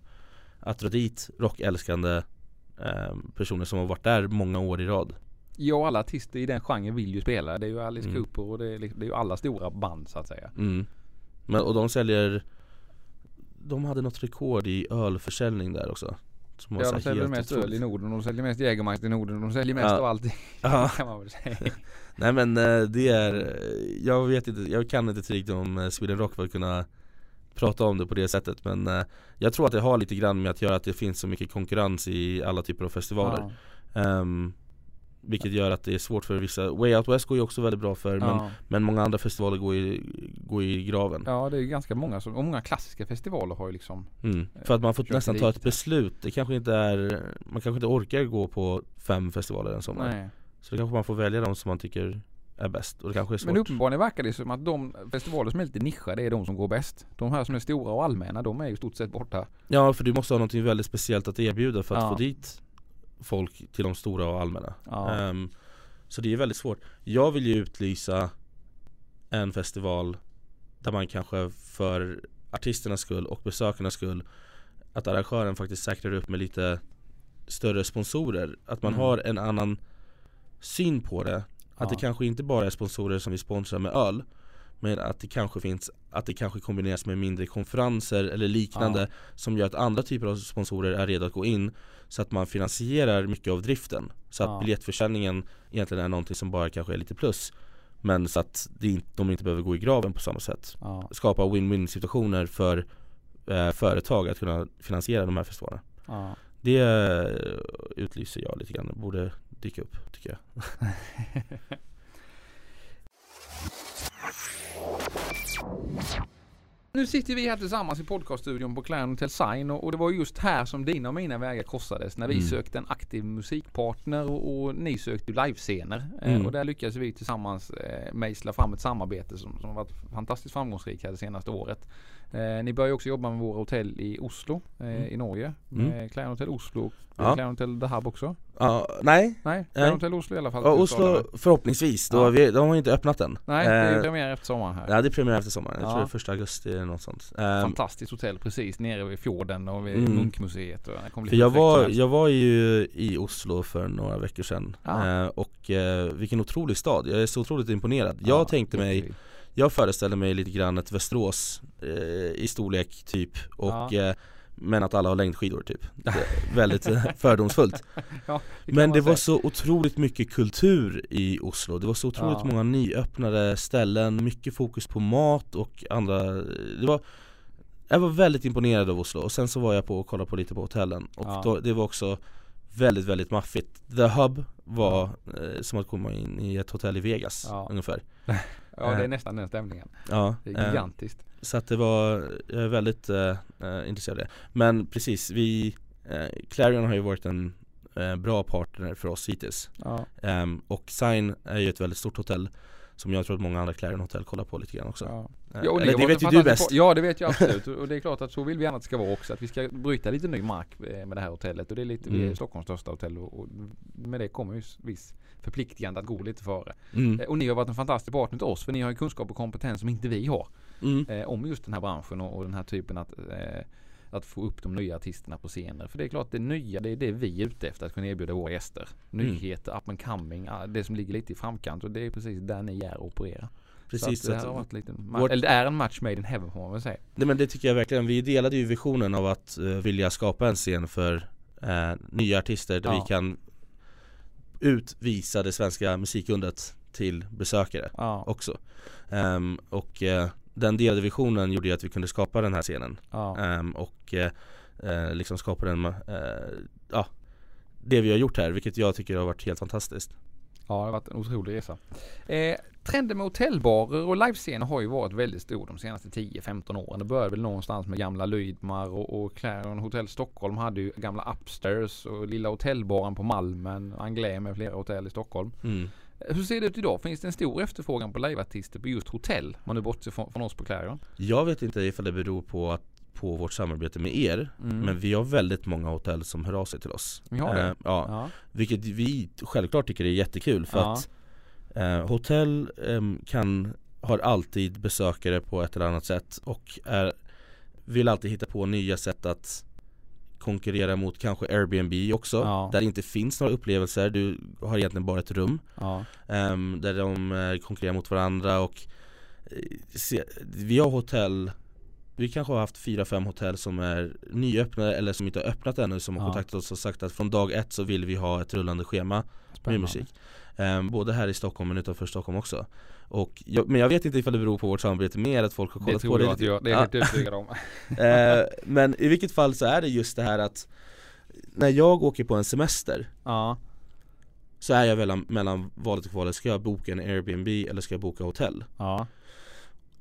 att dra dit rockälskande ehm, personer som har varit där många år i rad Ja, alla artister i den genren vill ju spela. Det är ju Alice Mm. Cooper och det är, liksom- det är ju alla stora band så att säga. mm. Men, Och de säljer De hade något rekord i ölförsäljning där också som Ja, de säljer mest öl i Norden. De säljer mest Jägermeister i Norden. De säljer mest Ja. av allting. *laughs* Ja. kan man väl säga. *laughs* Nej men eh, det är, jag vet inte, jag kan inte tillräckligt om eh, Sweden Rock för att kunna prata om det på det sättet men eh, jag tror att det har lite grann med att göra att det finns så mycket konkurrens i alla typer av festivaler Ja. Ehm, Vilket gör att det är svårt för vissa, Way Out West går ju också väldigt bra för men, Ja. men många andra festivaler går i, går i graven ja, det är ganska många som, och många klassiska festivaler har ju liksom mm. För att man får nästan ta ett beslut, det kanske inte är, man kanske inte orkar gå på fem festivaler en sommar Nej. Så då kanske man får välja de som man tycker är bäst och det kanske är svårt Men uppenbarligen verkar det som att de festivaler som är lite nischade är de som går bäst. De här som är stora och allmänna, de är ju i stort sett borta. Ja för du måste ha något väldigt speciellt att erbjuda för att Ja. få dit folk till de stora och allmänna Ja. Ehm, Så det är väldigt svårt Jag vill ju utlysa en festival där man kanske för artisternas skull och besökarnas skull att arrangören faktiskt säkrar upp med lite större sponsorer Att man Mm. har en annan syn på det Att det Ja. kanske inte bara är sponsorer som vi sponsrar med öl Men att det kanske finns, att det kanske kombineras med mindre konferenser eller liknande Ja. Som gör att andra typer av sponsorer är redo att gå in Så att man finansierar mycket av driften Så att Ja. biljettförsäljningen egentligen är någonting som bara kanske är lite plus Men så att de inte behöver gå i graven på samma sätt Ja. Skapa win-win situationer för eh, företag att kunna finansiera de här festivalerna Ja. Det eh, utlyser jag lite grann, borde dyka upp tycker jag *laughs* *laughs* you Nu sitter vi här tillsammans i podcaststudion på Clown Hotel Sign och, och det var just här som dina och mina vägar korsades när vi Mm. sökte en aktiv musikpartner och, och ni sökte ju livescener. Eh, Mm. och där lyckades vi tillsammans eh, mejsla fram ett samarbete som, som varit fantastiskt framgångsrikt här det senaste året. Eh, ni börjar ju också jobba med våra hotell i Oslo eh, Mm. i Norge. Mm. Clown Hotel Oslo Ja. Clown Hotel The Hub också. Ja, nej, Nej, Nej. Hotel Oslo i alla fall. ja, det. Oslo förhoppningsvis, då Ja. har vi, de har inte öppnat än Nej, det är ju Eh, premiär efter sommaren här. Ja det är premiär efter sommaren, jag Ja. tror det är första augusti något sånt Ehm, Fantastiskt hotell precis nere vid fjorden och vid Mm. Munkmuseet. Och För jag som var, jag var ju i Oslo för några veckor sedan Ja. eh, Och eh, vilken otrolig stad, jag är så otroligt imponerad Jag Ja, tänkte mig, jag föreställde mig lite grann ett Västerås eh, i storlek typ Och Ja. eh, men att alla har längdskidor typ. *laughs* Det Väldigt eh, fördomsfullt. Ja, kan Men det var så otroligt mycket kultur i Oslo. Det var så otroligt Ja. många nyöppnade ställen, mycket fokus på mat och andra Det var Jag var väldigt imponerad av Oslo. Och sen så var jag på och kollade på lite på hotellen. Och Ja. då, det var också väldigt väldigt maffigt. The Hub var eh, som att komma in i ett hotell i Vegas ungefär *laughs* Ja, det är eh. nästan den stämningen. Ja, Det är eh, gigantiskt. så att det var, jag är väldigt eh, eh, intresserad av det Men precis, vi, eh, Clarion har ju varit en eh, bra partner för oss hittills Ja. Ehm, och Sign är ju ett väldigt stort hotell Som jag tror att många andra Clarion Hotel kollar på lite grann också Ja. Ja, och Eller det varit vet ju du bäst po- Ja det vet jag absolut och det är klart att så vill vi gärna att det ska vara också. Att vi ska bryta lite ny mark med det här hotellet och det är lite, vi är Mm. Stockholms största hotell och, och med det kommer ju viss förpliktigande att gå lite före. mm. Eh, Och ni har varit en fantastisk partner till oss för ni har ju kunskap och kompetens som inte vi har. Mm. eh, om just den här branschen och, och den här typen att, eh, att få upp de nya artisterna på scener. För det är klart det nya det är det vi är ute efter att kunna erbjuda våra gäster. Mm. Nyheter, up and coming, det som ligger lite i framkant och det är precis där ni är och opererar. Precis, så att det att- har varit lite, vårt- eller det är en match made in heaven får man väl säga. Nej men det tycker jag verkligen, vi delade ju visionen av att eh, vilja skapa en scen för eh, nya artister där Ja. vi kan utvisa det svenska musikundret till besökare Ja, också. Ehm, Och eh, den delade visionen gjorde ju att vi kunde skapa den här scenen. Ja, Ehm, Och eh, liksom skapa den, ja Det vi har gjort här, vilket jag tycker har varit helt fantastiskt ja, det har varit en otrolig resa. Eh, trenden med hotellbarer och livescener har ju varit väldigt stor de senaste 10-15 åren. Det började väl någonstans med gamla Lydmar och, och Clarion Hotel Stockholm hade ju gamla Upstairs och lilla hotellbaren på Malmen, Anglais med flera hotell i Stockholm. mm. Hur ser det ut idag? Finns det en stor efterfrågan på liveartister på just hotell? Om man nu bortser från, från oss på Clarion. Jag vet inte ifall det beror på att på vårt samarbete med er Mm. Men vi har väldigt många hotell som hör av sig till oss Vi har det? Eh, ja, Ja. vilket vi självklart tycker är jättekul för Ja. att eh, hotell ehm, kan, har alltid besökare på ett eller annat sätt och är, vill alltid hitta på nya sätt att konkurrera mot kanske Airbnb också Ja. Där det inte finns några upplevelser, du har egentligen bara ett rum Ja. ehm, Där de eh, konkurrerar mot varandra och eh, se, Vi har hotell Vi kanske har haft fyra, fem hotell som är nyöppnade eller som inte har öppnat ännu som har Ja. kontaktat oss och sagt att från dag ett så vill vi ha ett rullande schema med Spännande. musik Ehm, Både här i Stockholm men utanför Stockholm också och jag, Men jag vet inte ifall det beror på vårt samarbete med er att folk har Det kollat på tror det att lite jag, det är jag Ja. helt övertygad om. *laughs* Eh, Men i vilket fall så är det just det här att När jag åker på en semester Ja. Så är jag mellan, mellan valet och kvalet, ska jag boka en Airbnb eller ska jag boka hotell? Ja.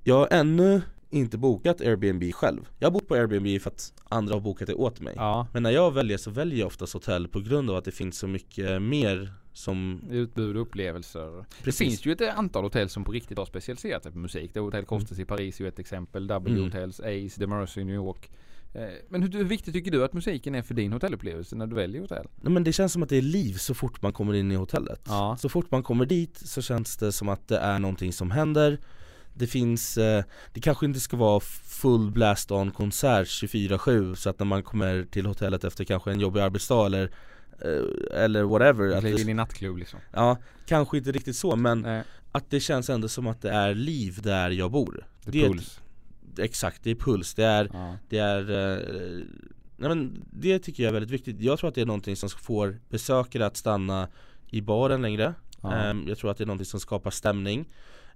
Jag har ännu inte bokat Airbnb själv Jag har bott på Airbnb för att andra har bokat det åt mig Ja. Men när jag väljer så väljer jag oftast hotell på grund av att det finns så mycket mer som Utbud och upplevelser. Det Precis. finns ju ett antal hotell som på riktigt har specialiserat sig på musik. Det är Hotell Costes i Paris är ju ett exempel. W Mm. Hotels, Ace, The Mercy i New York. Eh, Men hur, hur viktigt tycker du att musiken är för din hotellupplevelse när du väljer hotell? Nej men det känns som att det är liv så fort man kommer in i hotellet Ja. Så fort man kommer dit så känns det som att det är någonting som händer Det finns, eh, det kanske inte ska vara full blast on konsert 24-7 så att när man kommer till hotellet efter kanske en jobbig arbetsdag eller eh, eller whatever att Kliv in det, i nattklubb liksom. Ja, kanske inte riktigt så men Nej, att det känns ändå som att det är liv där jag bor det är är puls. ett- Exakt, det är puls, det är Ja. det är, eh, nej men det tycker jag är väldigt viktigt. Jag tror att det är någonting som får besökare att stanna i baren längre. Ja. Ehm, jag tror att det är någonting som skapar stämning.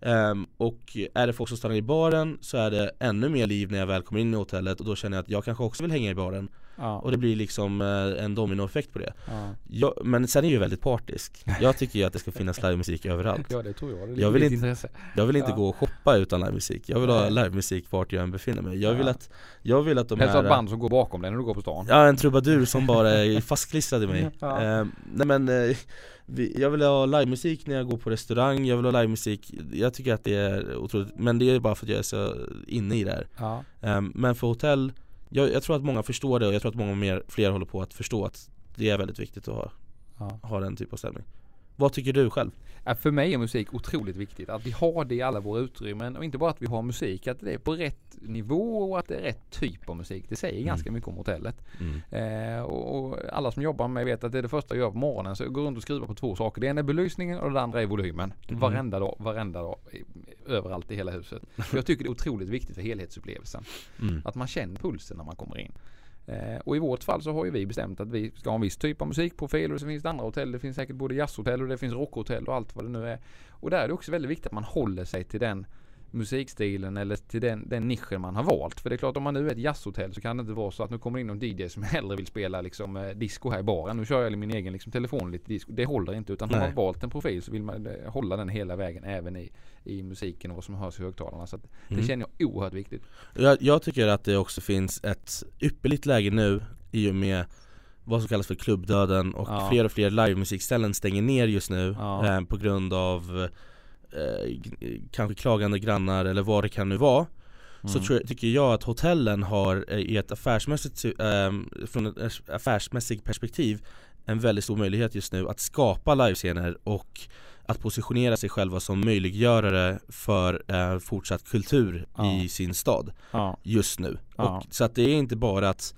Um, och är det folk som stannar i baren så är det ännu mer liv när jag väl kommer in i hotellet och då känner jag att jag kanske också vill hänga i baren. Ja. Och det blir liksom eh, en dominoeffekt på det. Ja. Jag, men sen är jag ju väldigt partisk. Jag tycker ju att det ska finnas *laughs* livemusik överallt. ja det tror jag. Det Jag vill inte- intresse. Jag vill inte gå och shoppa utan livemusik. Jag vill ha livemusik vart jag än befinner mig. Jag vill att, jag vill att de Helst här ett band som går bakom dig när du går på stan. Ja en trubadur som bara är *laughs* fastklistrad i mig eh, Nej men, eh, jag vill ha livemusik när jag går på restaurang, jag vill ha livemusik Jag tycker att det är otroligt, men det är bara för att jag är så inne i det här Ja. eh, Men för hotell, jag, jag tror att många förstår det och jag tror att många mer, fler håller på att förstå att det är väldigt viktigt att ha, Ja. ha den typen av ställning Vad tycker du själv? Ja, För mig är musik otroligt viktigt. Att vi har det i alla våra utrymmen och inte bara att vi har musik, att det är på rätt nivå och att det är rätt typ av musik. Det säger ganska mycket om hotellet. Eh, och, alla som jobbar med vet att det är det första jag gör på morgonen. Så jag går runt och skruvar på två saker. Det ena är belysningen och det andra är volymen. Mm. Varenda dag, varenda dag. Överallt i hela huset. Jag tycker det är otroligt viktigt för helhetsupplevelsen. Mm. Att man känner pulsen när man kommer in. Eh, och i vårt fall så har ju vi bestämt att vi ska ha en viss typ av musikprofil och så finns det andra hotell. Det finns säkert både jazzhotell och det finns rockhotell och allt vad det nu är. Och där är det också väldigt viktigt att man håller sig till den musikstilen eller till den, den nischen man har valt. För det är klart om man nu är ett jazzhotell så kan det inte vara så att nu kommer in någon DJ som *laughs* hellre vill spela liksom eh, disco här i baren. Nu kör jag min egen liksom, telefon lite disco. Det håller inte utan har Nej. man valt en profil så vill man eh, hålla den hela vägen även i, i musiken och vad som hörs i högtalarna. Så det Mm. känner jag oerhört viktigt. Jag, jag tycker att det också finns ett ypperligt läge nu i och med vad som kallas för klubbdöden och Ja. fler och fler livemusikställen stänger ner just nu Ja. eh, på grund av eh, g- kanske klagande grannar eller vad det kan nu vara Så Mm. tror jag, tycker jag att hotellen har eh, i ett affärsmässigt, ehm, från ett affärsmässigt perspektiv En väldigt stor möjlighet just nu att skapa livescener och att positionera sig själva som möjliggörare för eh, fortsatt kultur Ja. i sin stad Ja. just nu. Ja. Och, så att det är inte bara att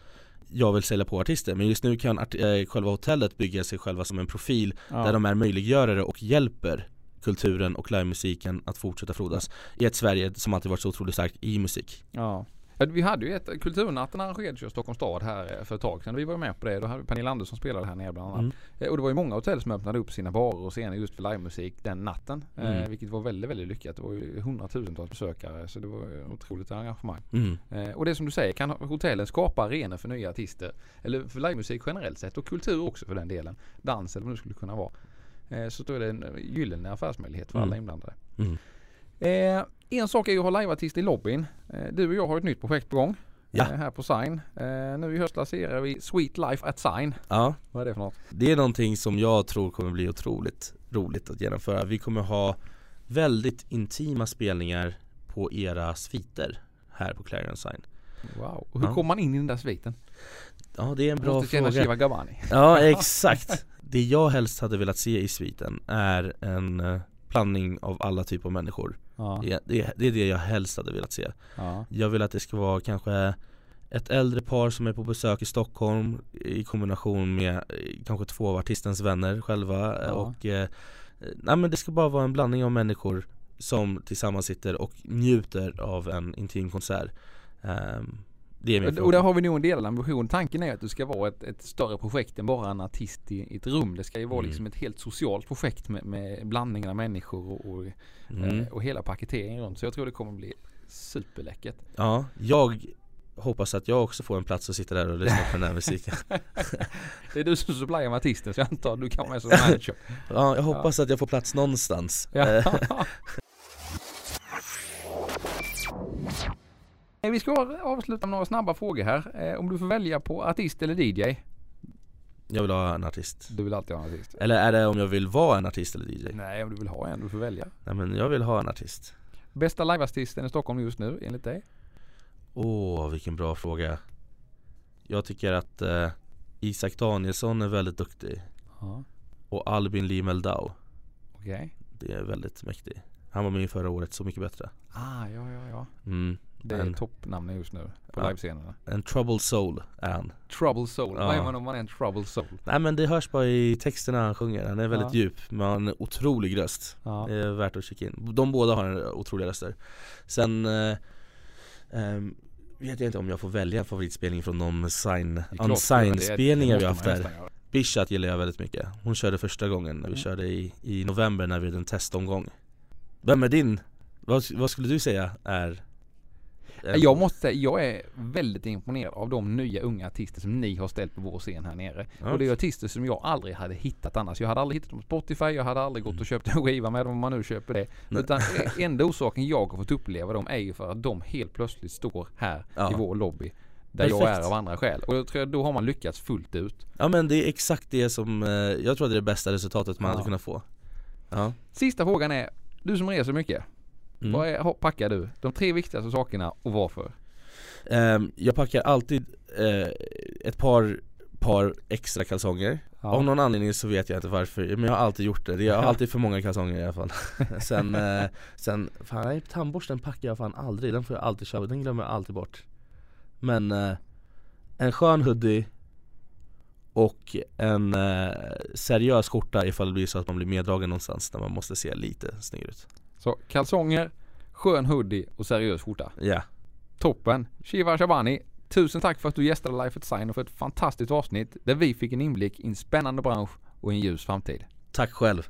jag vill sälja på artister, men just nu kan art- eh, själva hotellet bygga sig själva som en profil där de är möjliggörare och hjälper kulturen och livemusiken att fortsätta frodas i ett Sverige som alltid varit så otroligt starkt i musik. Ja. Vi hade ju ett, Kulturnatten arrangerades ju i Stockholms stad här eh, för ett tag sedan. Vi var med på det. Då hade vi Pernilla Andersson spelade här nere bland annat. Mm. Eh, Och det var ju många hotell som öppnade upp sina barer och scener just för livemusik den natten. Eh, Mm. vilket var väldigt, väldigt lyckat. Det var ju hundratusentals besökare så det var ett otroligt arrangemang. Mm. Eh, och det som du säger, kan hotellen skapa arenor för nya artister? Eller för livemusik generellt sett och kultur också för den delen. Dans eller vad det skulle kunna vara. Eh, så då är det en eh, gyllene affärsmöjlighet för Mm. alla inblandade. Mm. Eh, en sak är ju att ha liveartist i lobbyn. Eh, du och jag har ett nytt projekt på gång. Ja. Eh, här på Sign. Nu i höst lanserar vi Sweet Life at Sign. Ja, Vad är det för något? det är någonting som jag tror kommer bli otroligt roligt att genomföra. Vi kommer ha väldigt intima spelningar på era sviter här på Clarion Sign. Wow. Och hur Ja. kommer man in i den där sviten? Ja, det är en bra Måste känna fråga. Shiva Gabani. Ja, *laughs* exakt. Det jag helst hade velat se i sviten är en eh, blandning av alla typer av människor. Ja. Det, det, det är det jag helst hade velat se. Ja. Jag vill att det ska vara kanske ett äldre par som är på besök i Stockholm i kombination med eh, kanske två av artistens vänner själva eh, Ja. och eh, Nej men det ska bara vara en blandning av människor som tillsammans sitter och njuter av en intim konsert Ehm, Det är min Och, och fråga där har vi nog en delad ambition. Tanken är att det ska vara ett, ett större projekt än bara en artist i, i ett rum. Det ska ju vara Mm. liksom ett helt socialt projekt med, med blandningen av människor och, och, mm. eh, och hela paketeringen runt. Så jag tror det kommer bli superläckert. Ja, jag hoppas att jag också får en plats att sitta där och lyssna på den här musiken *laughs* Det är du som supplyar med artisten så jag antar att du kan vara med som *laughs* manager. Ja, jag hoppas att jag får plats någonstans Ja. *laughs* Eh, Vi ska avsluta med några snabba frågor här. Eh, Om du får välja på artist eller DJ? Jag vill ha en artist Du vill alltid ha en artist. Eller är det om jag vill vara en artist eller DJ? Nej, om du vill ha en. Du får välja. Nej men jag vill ha en artist Bästa liveartisten i Stockholm just nu enligt dig? Åh, vilken bra fråga Jag tycker att eh, Isak Danielsson är väldigt duktig Ja. Och Albin Lee Meldau Okej. Det är väldigt mäktig Han var med förra året Så mycket bättre Ah, ja, ja, ja. mm. Det är toppnamnet just nu på Ja. livescenerna. En troubled soul är han Trouble Soul. Ja. Vad är man om man är en Trouble Soul? Nej men det hörs bara i texterna han sjunger Han är väldigt Ja. djup Men har en otrolig röst Ja. Det är värt att kika in De båda har en otroliga röster Sen eh, ehm, vet jag inte om jag får välja en favoritspelning från de sign, unsigned-spelningar vi har haft där. Bishat gillar jag väldigt mycket Hon körde första gången när vi Mm. körde i, i november när vi hade en testomgång Vem är din? Vad, vad skulle du säga är? Är Jag måste säga, jag är väldigt imponerad av de nya unga artister som ni har ställt på vår scen här nere. Ja. Och det är artister som jag aldrig hade hittat annars. Jag hade aldrig hittat dem på Spotify, jag hade aldrig gått och köpt en skiva med dem om man nu köper det. Nej. Utan e- enda orsaken jag har fått uppleva dem är ju för att de helt plötsligt står här Ja. i vår lobby. Där jag Perfekt. är av andra skäl. Och jag tror att då har man lyckats fullt ut. Ja men det är exakt det som, eh, jag tror att det är det bästa resultatet man Ja. hade kunnat få Ja Sista frågan är, du som reser mycket. Mm. Vad är, packar du? De tre viktigaste sakerna och varför? Ehm, Jag packar alltid eh, ett par, par extra kalsonger Av någon anledning så vet jag inte varför, men jag har alltid gjort det. Jag har Ja. alltid för många kalsonger i alla fall *laughs* Sen, eh, sen, fan nej, tandborsten packar jag fan aldrig, den får jag alltid köpa, den glömmer jag alltid bort Men eh, en skön hoodie och en eh, seriös skjorta ifall det blir så att man blir meddragen någonstans där man måste se lite snygg ut Så kalsonger, skön hoodie och seriös skjorta. Ja, Toppen! Shiva Shabani, tusen tack för att du gästade Life at Sign och för ett fantastiskt avsnitt där vi fick en inblick i en spännande bransch och en ljus framtid. tack själv